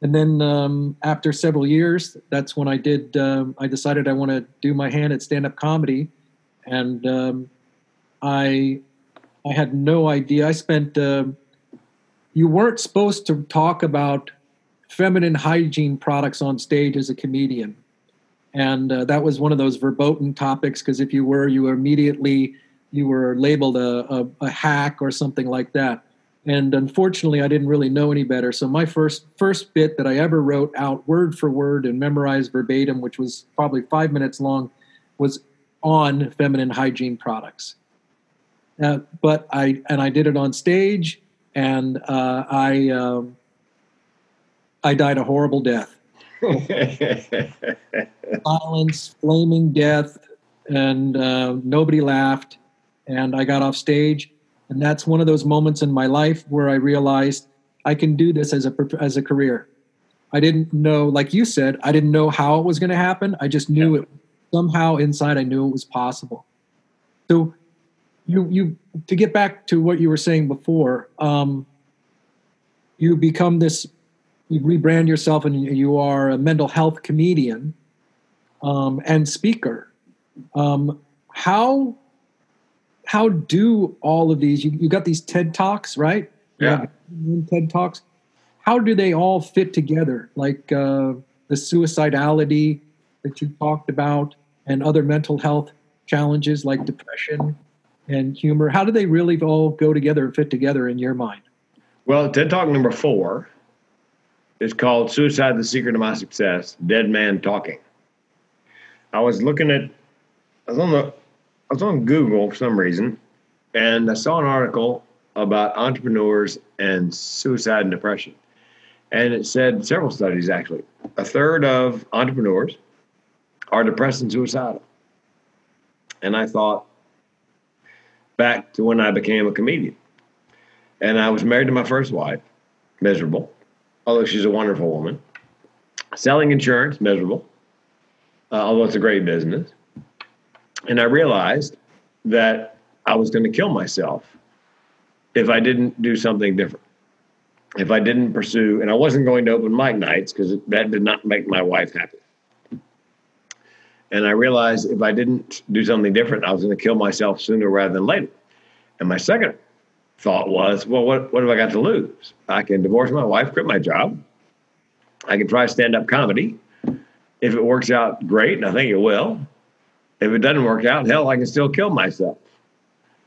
And then um, after several years, that's when I did. Um, I decided I want to do my hand at stand up comedy, and um, I I had no idea. I spent. Uh, you weren't supposed to talk about feminine hygiene products on stage as a comedian. And uh, that was one of those verboten topics because if you were, you were immediately you were labeled a, a, a, hack or something like that. And unfortunately, I didn't really know any better. So my first first bit that I ever wrote out word for word and memorized verbatim, which was probably five minutes long, was on feminine hygiene products. Uh, but I and I did it on stage, and uh, I um, I died a horrible death. Violence, flaming death, and uh, nobody laughed. And I got off stage, and that's one of those moments in my life where I realized I can do this as a as a career. I didn't know, like you said, I didn't know how it was going to happen. I just knew yeah. it somehow inside. I knew it was possible. So, you you to get back to what you were saying before, um, you become this you rebrand yourself and you are a mental health comedian um, and speaker. Um, how how do all of these? You, you got these TED talks, right? Yeah. TED Talks. How do they all fit together? Like uh, the suicidality that you talked about, and other mental health challenges like depression and humor. How do they really all go together and fit together in your mind? Well, TED Talk number four is called Suicide the Secret of My Success Dead Man Talking. I was looking at, I was on the, I was on Google for some reason, and I saw an article about entrepreneurs and suicide and depression. And it said several studies actually. A third of entrepreneurs are depressed and suicidal. And I thought back to when I became a comedian. And I was married to my first wife, miserable, although she's a wonderful woman. Selling insurance, miserable, uh, although it's a great business. And I realized that I was going to kill myself if I didn't do something different. If I didn't pursue, and I wasn't going to open mic nights because that did not make my wife happy. And I realized if I didn't do something different, I was going to kill myself sooner rather than later. And my second thought was, well, what, what have I got to lose? I can divorce my wife, quit my job. I can try stand up comedy. If it works out, great, and I think it will. If it doesn't work out, hell, I can still kill myself.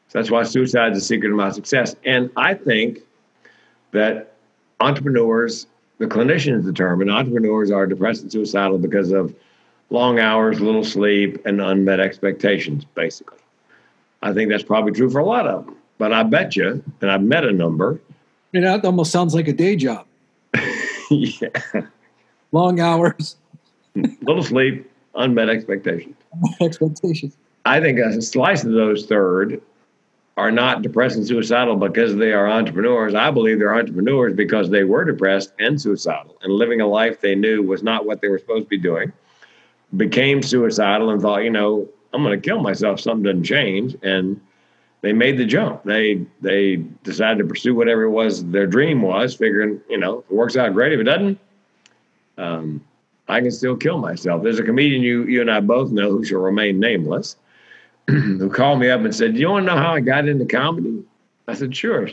So that's why suicide is the secret of my success. And I think that entrepreneurs, the clinicians determine entrepreneurs are depressed and suicidal because of long hours, little sleep, and unmet expectations, basically. I think that's probably true for a lot of them. But I bet you, and I've met a number. And that almost sounds like a day job. yeah. Long hours, little sleep, unmet expectations. expectations. I think a slice of those third are not depressed and suicidal because they are entrepreneurs. I believe they're entrepreneurs because they were depressed and suicidal and living a life they knew was not what they were supposed to be doing became suicidal and thought, you know, I'm going to kill myself. Something doesn't change, and they made the jump. They they decided to pursue whatever it was their dream was, figuring, you know, if it works out great. If it doesn't, um, I can still kill myself. There's a comedian you you and I both know who shall remain nameless, who called me up and said, "Do you want to know how I got into comedy?" I said, "Sure."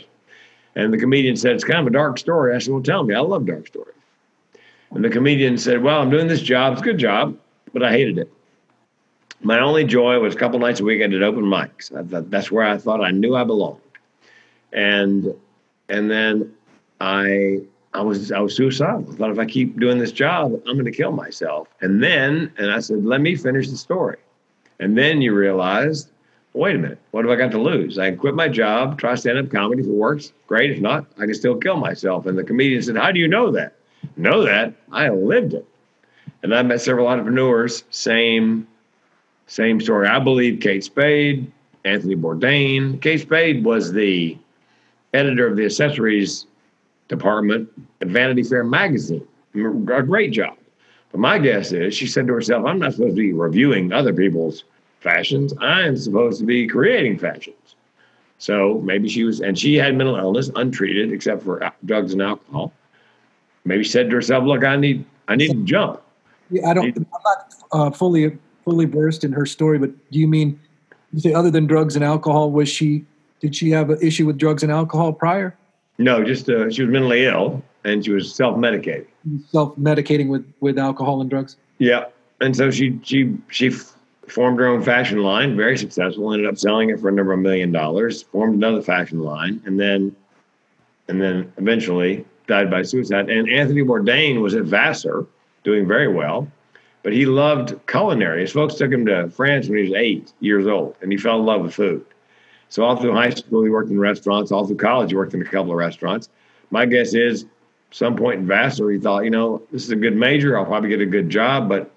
And the comedian said, "It's kind of a dark story." I said, "Well, tell me. I love dark stories." And the comedian said, "Well, I'm doing this job. It's a good job but I hated it. My only joy was a couple nights a week I did open mics. Thought that's where I thought I knew I belonged. And and then I I was I was suicidal. I thought if I keep doing this job, I'm going to kill myself. And then and I said, let me finish the story. And then you realize, wait a minute, what have I got to lose? I can quit my job, try stand up comedy. If it works, great. If not, I can still kill myself. And the comedian said, how do you know that? Know that I lived it. And I met several entrepreneurs, same, same story. I believe Kate Spade, Anthony Bourdain. Kate Spade was the editor of the accessories department at Vanity Fair magazine. A great job. But my guess is she said to herself, I'm not supposed to be reviewing other people's fashions. I'm supposed to be creating fashions. So maybe she was, and she had mental illness untreated except for drugs and alcohol. Maybe she said to herself, look, I need, I need to jump. Yeah, I don't. I'm not uh, fully fully versed in her story, but do you mean you say other than drugs and alcohol? Was she? Did she have an issue with drugs and alcohol prior? No, just uh, she was mentally ill and she was self medicating. Self medicating with with alcohol and drugs. Yeah, and so she she she formed her own fashion line, very successful. Ended up selling it for a number of million dollars. Formed another fashion line, and then and then eventually died by suicide. And Anthony Bourdain was at Vassar doing very well. But he loved culinary. His folks took him to France when he was eight years old, and he fell in love with food. So all through high school, he worked in restaurants. All through college, he worked in a couple of restaurants. My guess is, some point in Vassar, he thought, you know, this is a good major. I'll probably get a good job, but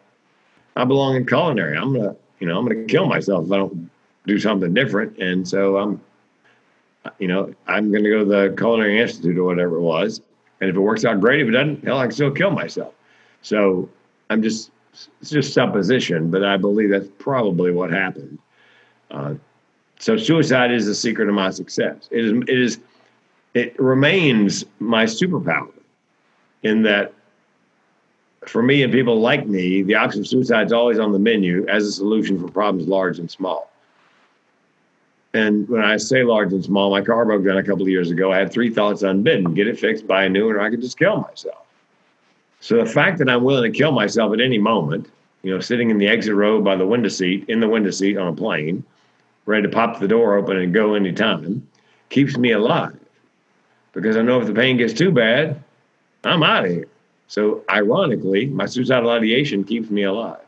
I belong in culinary. I'm gonna, you know, I'm gonna kill myself if I don't do something different. And so I'm, you know, I'm gonna go to the Culinary Institute or whatever it was. And if it works out great, if it doesn't, hell, I can still kill myself. So I'm just it's just supposition, but I believe that's probably what happened. Uh, so suicide is the secret of my success. It is it is it remains my superpower in that for me and people like me, the option of suicide is always on the menu as a solution for problems large and small. And when I say large and small, my car broke down a couple of years ago. I had three thoughts unbidden get it fixed, buy a new one, or I could just kill myself. So the fact that I'm willing to kill myself at any moment, you know, sitting in the exit row by the window seat, in the window seat on a plane, ready to pop the door open and go anytime, keeps me alive. Because I know if the pain gets too bad, I'm out of here. So ironically, my suicidal ideation keeps me alive.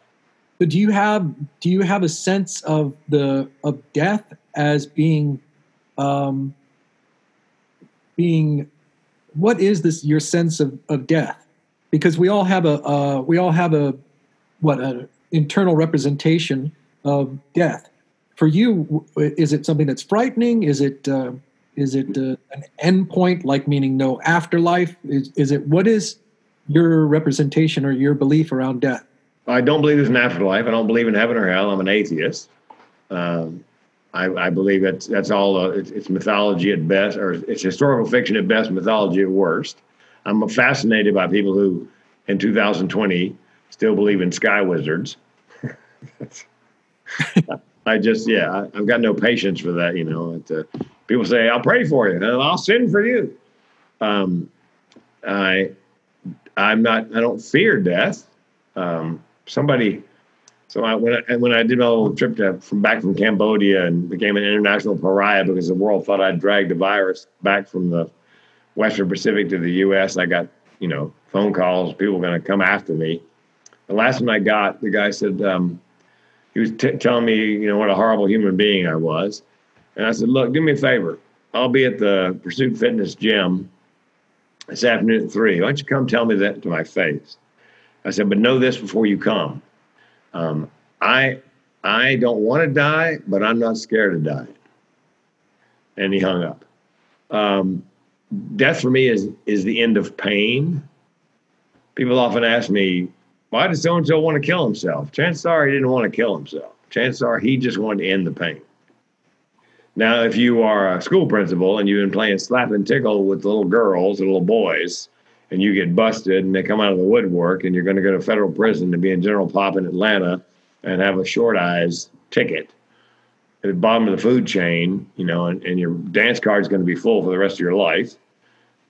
But do you have do you have a sense of the of death as being um, being what is this your sense of, of death? Because we all have a uh, we all have a what an internal representation of death. For you, is it something that's frightening? Is it uh, is it uh, an endpoint, like meaning no afterlife? Is, is it what is your representation or your belief around death? I don't believe there's an afterlife. I don't believe in heaven or hell. I'm an atheist. Um, I, I, believe that that's all. Uh, it's, it's, mythology at best, or it's historical fiction at best, mythology at worst. I'm fascinated by people who, in 2020, still believe in sky wizards. I just, yeah, I, have got no patience for that. You know, it, uh, people say, "I'll pray for you," and I'll send for you. Um, I, I'm not. I don't fear death. Um, somebody so I, when I, when I did my little trip to, from back from Cambodia and became an international pariah because the world thought I'd dragged the virus back from the Western Pacific to the U.S., I got you know phone calls, people going to come after me. The last one I got, the guy said um, he was t- telling me you know what a horrible human being I was, and I said, look, do me a favor, I'll be at the Pursuit Fitness gym this afternoon at three. Why don't you come tell me that to my face? I said, but know this before you come. Um, I I don't want to die, but I'm not scared of dying. And he hung up. Um, death for me is is the end of pain. People often ask me, why does so and so want to kill himself? Chances are he didn't want to kill himself. Chances are he just wanted to end the pain. Now, if you are a school principal and you've been playing slap and tickle with little girls and little boys, and you get busted and they come out of the woodwork and you're going to go to federal prison to be in General Pop in Atlanta and have a short eyes ticket at the bottom of the food chain, you know, and, and your dance card is going to be full for the rest of your life,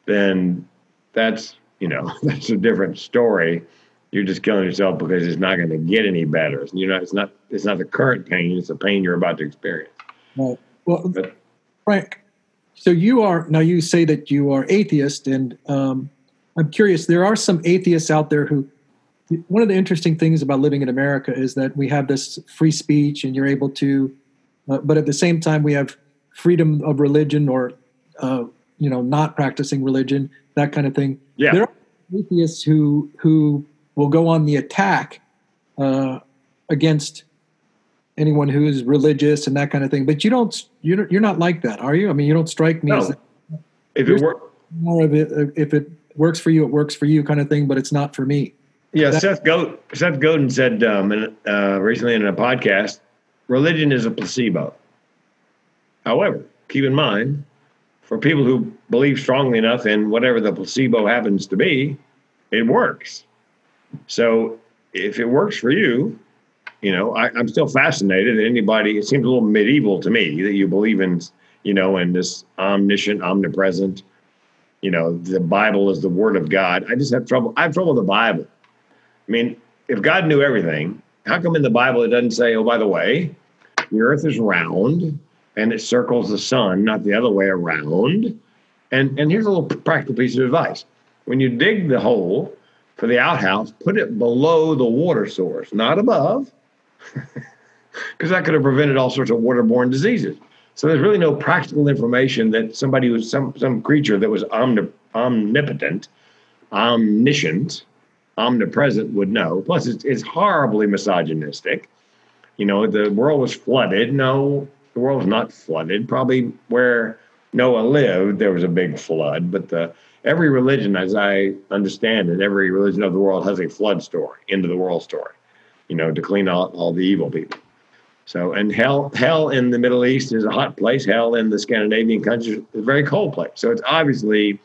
then that's, you know, that's a different story. You're just killing yourself because it's not going to get any better. You know, it's not, it's not the current pain, it's the pain you're about to experience. Right. Well, but, Frank, so you are, now you say that you are atheist and, um, I'm curious. There are some atheists out there who. One of the interesting things about living in America is that we have this free speech, and you're able to, uh, but at the same time, we have freedom of religion or, uh, you know, not practicing religion, that kind of thing. Yeah. There are atheists who who will go on the attack uh, against anyone who is religious and that kind of thing. But you don't you're you're not like that, are you? I mean, you don't strike me no. as if it were more of it if it works for you, it works for you kind of thing, but it's not for me. Yeah, that, Seth, Go- Seth Godin said um, in, uh, recently in a podcast, religion is a placebo. However, keep in mind, for people who believe strongly enough in whatever the placebo happens to be, it works. So if it works for you, you know, I, am still fascinated that anybody, it seems a little medieval to me that you believe in, you know, in this omniscient, omnipresent, you know, the Bible is the word of God. I just have trouble. I have trouble with the Bible. I mean, if God knew everything, how come in the Bible it doesn't say, oh, by the way, the earth is round and it circles the sun, not the other way around? And, and here's a little practical piece of advice. When you dig the hole for the outhouse, put it below the water source, not above, because that could have prevented all sorts of waterborne diseases. So there's really no practical information that somebody was some some creature that was omnip- omnipotent, omniscient, omnipresent would know. Plus, it's, it's horribly misogynistic. You know, the world was flooded. No, the world was not flooded. Probably where Noah lived, there was a big flood. But the every religion, as I understand it, every religion of the world has a flood story, end of the world story. You know, to clean out all the evil people. So, and hell, hell in the Middle East is a hot place. Hell in the Scandinavian countries is a very cold place. So it's obviously,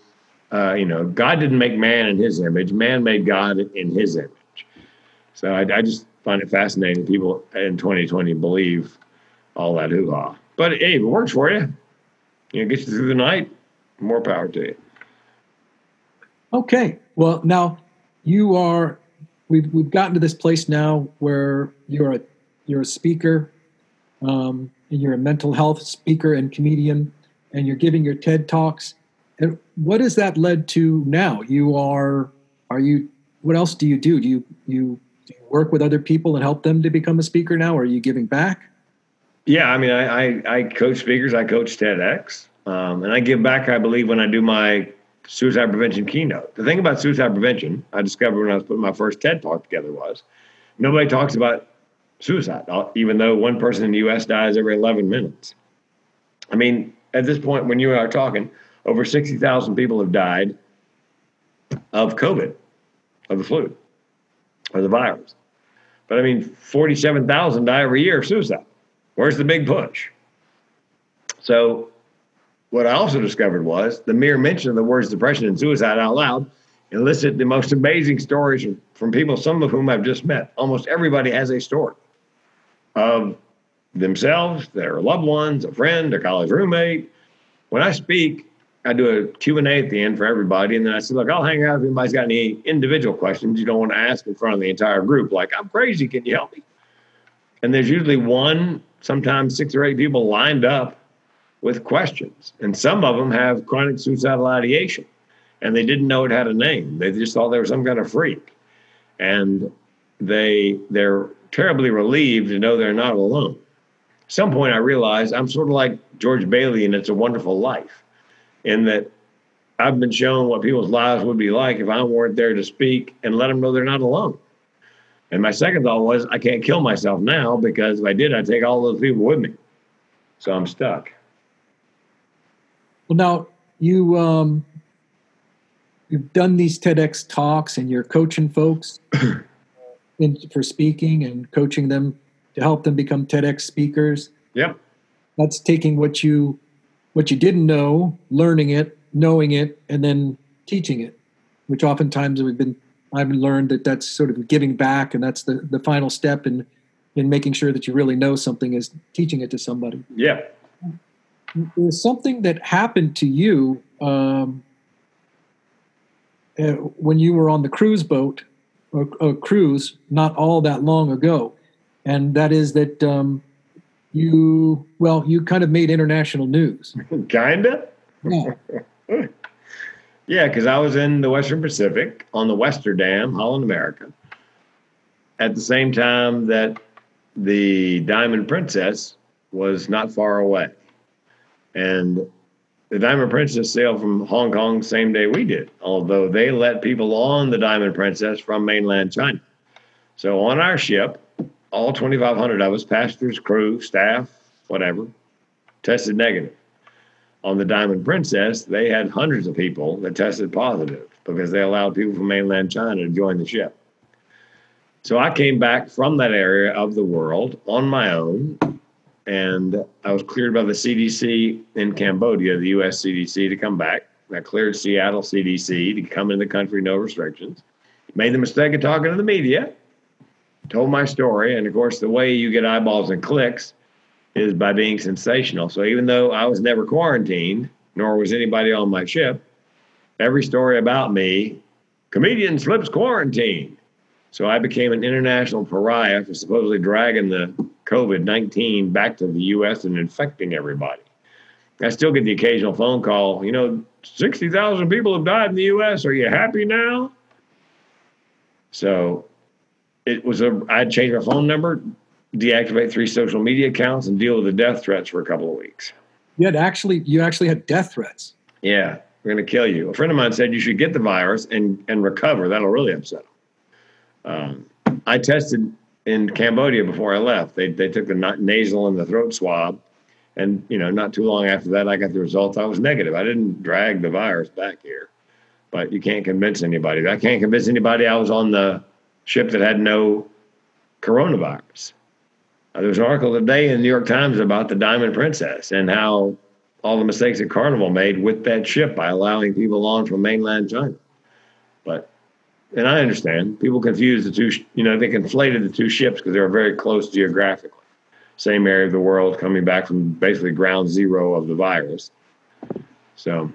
uh, you know, God didn't make man in His image. Man made God in His image. So I, I just find it fascinating. People in 2020 believe all that hoo ha. but hey, it works for you, you know, gets you through the night, more power to you. Okay. Well, now you are. We've we've gotten to this place now where you're a you're a speaker, um, and you're a mental health speaker and comedian, and you're giving your TED talks. And what has that led to now? You are are you what else do you do? Do you you, do you work with other people and help them to become a speaker now? Or are you giving back? Yeah, I mean, I I, I coach speakers. I coach TEDx, um, and I give back. I believe when I do my suicide prevention keynote. The thing about suicide prevention, I discovered when I was putting my first TED talk together was nobody talks about suicide, uh, even though one person in the U.S. dies every 11 minutes. I mean, at this point, when you and I are talking, over 60,000 people have died of COVID, of the flu, or the virus. But I mean, 47,000 die every year of suicide. Where's the big push? So what I also discovered was the mere mention of the words depression and suicide out loud elicit the most amazing stories from people, some of whom I've just met. Almost everybody has a story of themselves, their loved ones, a friend, a college roommate. When I speak, I do a Q&A at the end for everybody. And then I say, look, I'll hang out if anybody's got any individual questions you don't want to ask in front of the entire group. Like, I'm crazy. Can you help me? And there's usually one, sometimes six or eight people lined up with questions. And some of them have chronic suicidal ideation and they didn't know it had a name. They just thought they were some kind of freak. And they they're terribly relieved to know they're not alone. At some point I realized I'm sort of like George Bailey in It's a Wonderful Life, in that I've been shown what people's lives would be like if I weren't there to speak and let them know they're not alone. And my second thought was, I can't kill myself now because if I did, I'd take all those people with me. So I'm stuck. Well, now you um, you've done these TEDx talks, and you're coaching folks in, for speaking and coaching them to help them become TEDx speakers. Yep. That's taking what you what you didn't know, learning it, knowing it, and then teaching it. Which oftentimes we've been I've learned that that's sort of giving back, and that's the the final step in in making sure that you really know something is teaching it to somebody. Yeah there's something that happened to you um, uh, when you were on the cruise boat or, or, cruise not all that long ago, and that is that um, you well you kind of made international news. Kinda. Yeah. yeah, because I was in the Western Pacific on the Westerdam, Holland America, at the same time that the Diamond Princess was not far away. And the Diamond Princess sailed from Hong Kong same day we did, although they let people on the Diamond Princess from mainland China. So on our ship, all 2,500 of us, passengers, crew, staff, whatever, tested negative. On the Diamond Princess, they had hundreds of people that tested positive because they allowed people from mainland China to join the ship. So I came back from that area of the world on my own and I was cleared by the CDC in Cambodia, the US CDC, to come back. I cleared Seattle CDC to come in the country, no restrictions. Made the mistake of talking to the media, told my story, and of course, the way you get eyeballs and clicks is by being sensational. So even though I was never quarantined, nor was anybody on my ship, every story about me, comedian slips quarantine. So I became an international pariah for supposedly dragging the COVID 19 back to the US and infecting everybody. I still get the occasional phone call, you know, 60,000 people have died in the US. Are you happy now? So it was a, I'd change my phone number, deactivate three social media accounts, and deal with the death threats for a couple of weeks. You had actually, you actually had death threats. Yeah, we're going to kill you. A friend of mine said you should get the virus and, and recover. That'll really upset them. Um, I tested in Cambodia before I left. They they took the nasal and the throat swab, and you know, not too long after that, I got the results. I was negative. I didn't drag the virus back here, but you can't convince anybody. I can't convince anybody I was on the ship that had no coronavirus. Uh, there was an article today in the New York Times about the Diamond Princess and how all the mistakes that Carnival made with that ship by allowing people on from mainland China. But and I understand people confuse the two. You know, they conflated the two ships because they were very close geographically. same area of the world, coming back from basically ground zero of the virus. So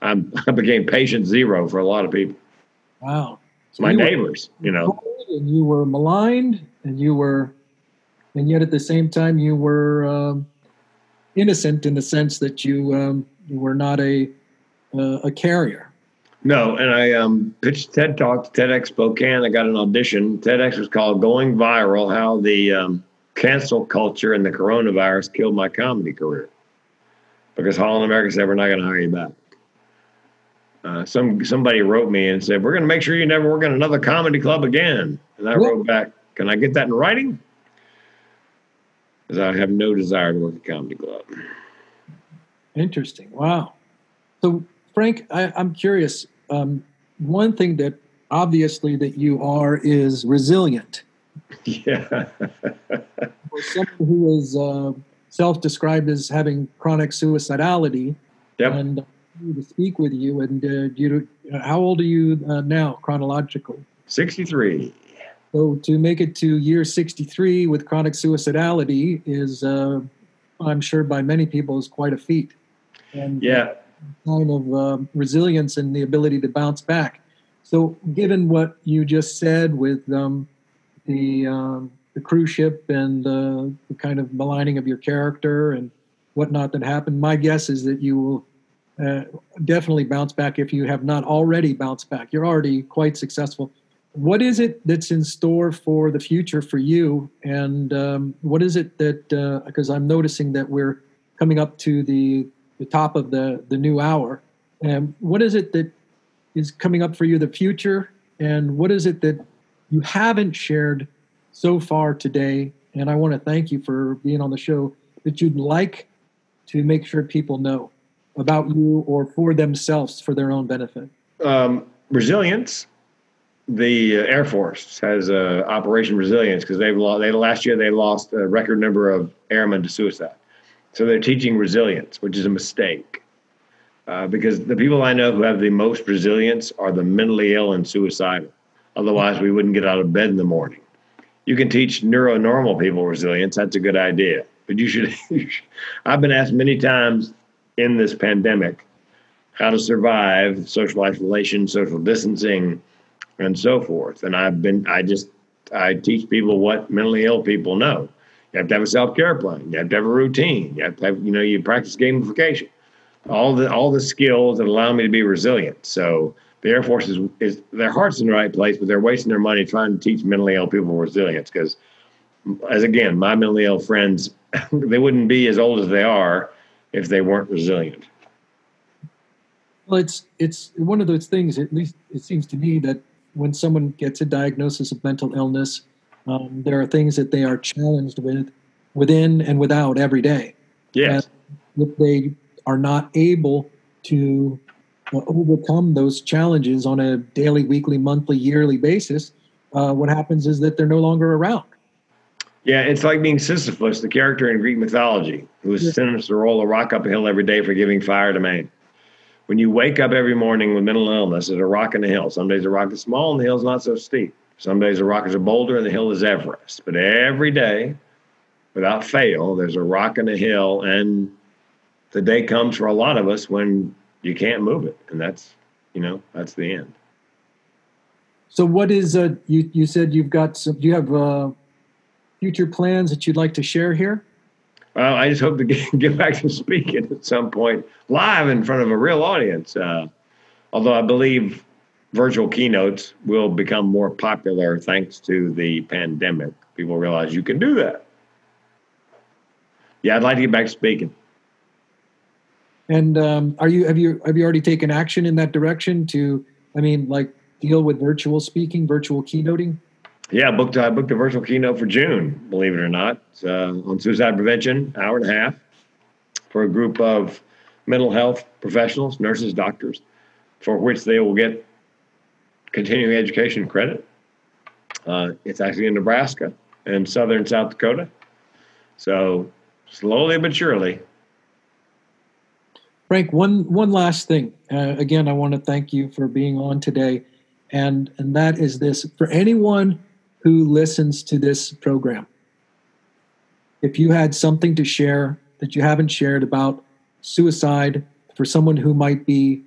I'm, I became patient zero for a lot of people. Wow. So My neighbors, you know. And you were maligned, and you were, and yet at the same time, you were um, innocent in the sense that you, um, you were not a, uh, a carrier. No, and I um, pitched TED Talk to TEDx Spokane. I got an audition. TEDx was called Going Viral How the um, Cancel Culture and the Coronavirus Killed My Comedy Career. Because Holland America said, We're not going to hire you back. Uh, some Somebody wrote me and said, We're going to make sure you never work in another comedy club again. And I wrote back, Can I get that in writing? Because I have no desire to work at a comedy club. Interesting. Wow. So, Frank, I, I'm curious um, one thing that obviously that you are is resilient. Yeah. For someone who is uh, self-described as having chronic suicidality, yep. and uh, to speak with you, and uh, you, how old are you uh, now chronologically? Sixty-three. So to make it to year sixty-three with chronic suicidality is, uh, I'm sure, by many people, is quite a feat. And yeah kind of uh, resilience and the ability to bounce back. So, given what you just said with um, the um, the cruise ship and uh, the kind of maligning of your character and whatnot that happened, my guess is that you will uh, definitely bounce back if you have not already bounced back. You're already quite successful. What is it that's in store for the future for you? And um, what is it that, because uh, I'm noticing that we're coming up to the the top of the the new hour. And what is it that is coming up for you the future, and what is it that you haven't shared so far today? And I want to thank you for being on the show that you'd like to make sure people know about you or for themselves for their own benefit. Um, resilience. The uh, Air Force has uh, Operation Resilience because they've lost. They last year they lost a record number of airmen to suicide. So they're teaching resilience, which is a mistake. Uh, because the people I know who have the most resilience are the mentally ill and suicidal. Otherwise, we wouldn't get out of bed in the morning. You can teach neuronormal people resilience. That's a good idea. But you should, you should I've been asked many times in this pandemic how to survive social isolation, social distancing, and so forth. And I've been, I just, I teach people what mentally ill people know. You have to have a self care plan. You have to have a routine. You have to have, you know, you practice gamification. All the all the skills that allow me to be resilient. So the Air Force is, is their heart's in the right place, but they're wasting their money trying to teach mentally ill people resilience. Because, as again, my mentally ill friends, they wouldn't be as old as they are if they weren't resilient. Well, it's it's one of those things. At least it seems to me that when someone gets a diagnosis of mental illness, um, there are things that they are challenged with within and without every day. Yes. And if they are not able to uh, overcome those challenges on a daily, weekly, monthly, yearly basis, uh, what happens is that they're no longer around. Yeah, it's like being Sisyphus, the character in Greek mythology, who was yeah. sentenced to roll a rock up a hill every day for giving fire to man. When you wake up every morning with mental illness, there's a rock in the hill. Some days the rock is small and the hill's not so steep. Some days the rock is a boulder and the hill is Everest. But every day, without fail, there's a rock and a hill. And the day comes for a lot of us when you can't move it. And that's, you know, that's the end. So what is, uh, you, you said you've got some, do you have uh, future plans that you'd like to share here? Well, I just hope to get, get back to speaking at some point live in front of a real audience. Uh, although I believe virtual keynotes will become more popular thanks to the pandemic. People realize you can do that. Yeah, I'd like to get back to speaking. And um, are you have you have you already taken action in that direction to? I mean, like deal with virtual speaking, virtual keynoting. Yeah, I booked I booked a virtual keynote for June. Believe it or not, uh, on suicide prevention, hour and a half, for a group of mental health professionals, nurses, doctors, for which they will get continuing education credit. Uh, it's actually in Nebraska and southern South Dakota. So slowly but surely. Frank, one one last thing. Uh, again, I want to thank you for being on today, and and that is this: for anyone who listens to this program, if you had something to share that you haven't shared about suicide for someone who might be,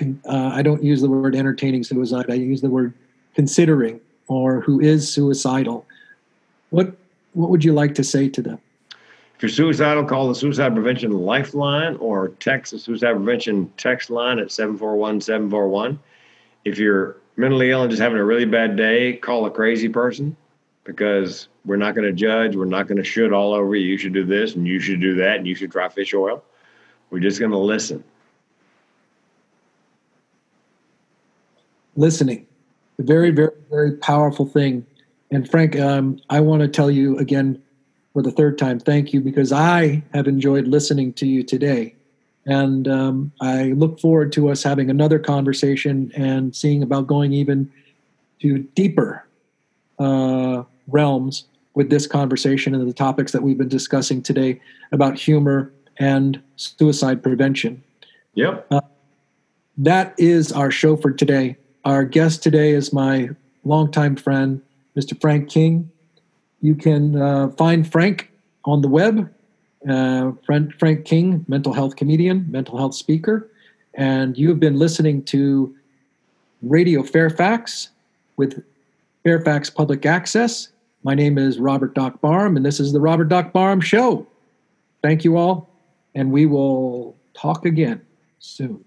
uh, I don't use the word entertaining suicide, I use the word considering or who is suicidal, what, what would you like to say to them? If you're suicidal, call the Suicide Prevention Lifeline or text the Suicide Prevention text line at 741 741. If you're mentally ill and just having a really bad day, call a crazy person because we're not going to judge. We're not going to shoot all over you. You should do this and you should do that and you should try fish oil. We're just going to listen. Listening, a very, very, very powerful thing. And Frank, um, I want to tell you again for the third time, thank you because I have enjoyed listening to you today. And um, I look forward to us having another conversation and seeing about going even to deeper uh, realms with this conversation and the topics that we've been discussing today about humor and suicide prevention. Yep. Uh, that is our show for today. Our guest today is my longtime friend, Mr. Frank King. You can uh, find Frank on the web, uh, Frank, Frank King, mental health comedian, mental health speaker. And you have been listening to Radio Fairfax with Fairfax Public Access. My name is Robert Doc Barm, and this is the Robert Doc Barm Show. Thank you all, and we will talk again soon.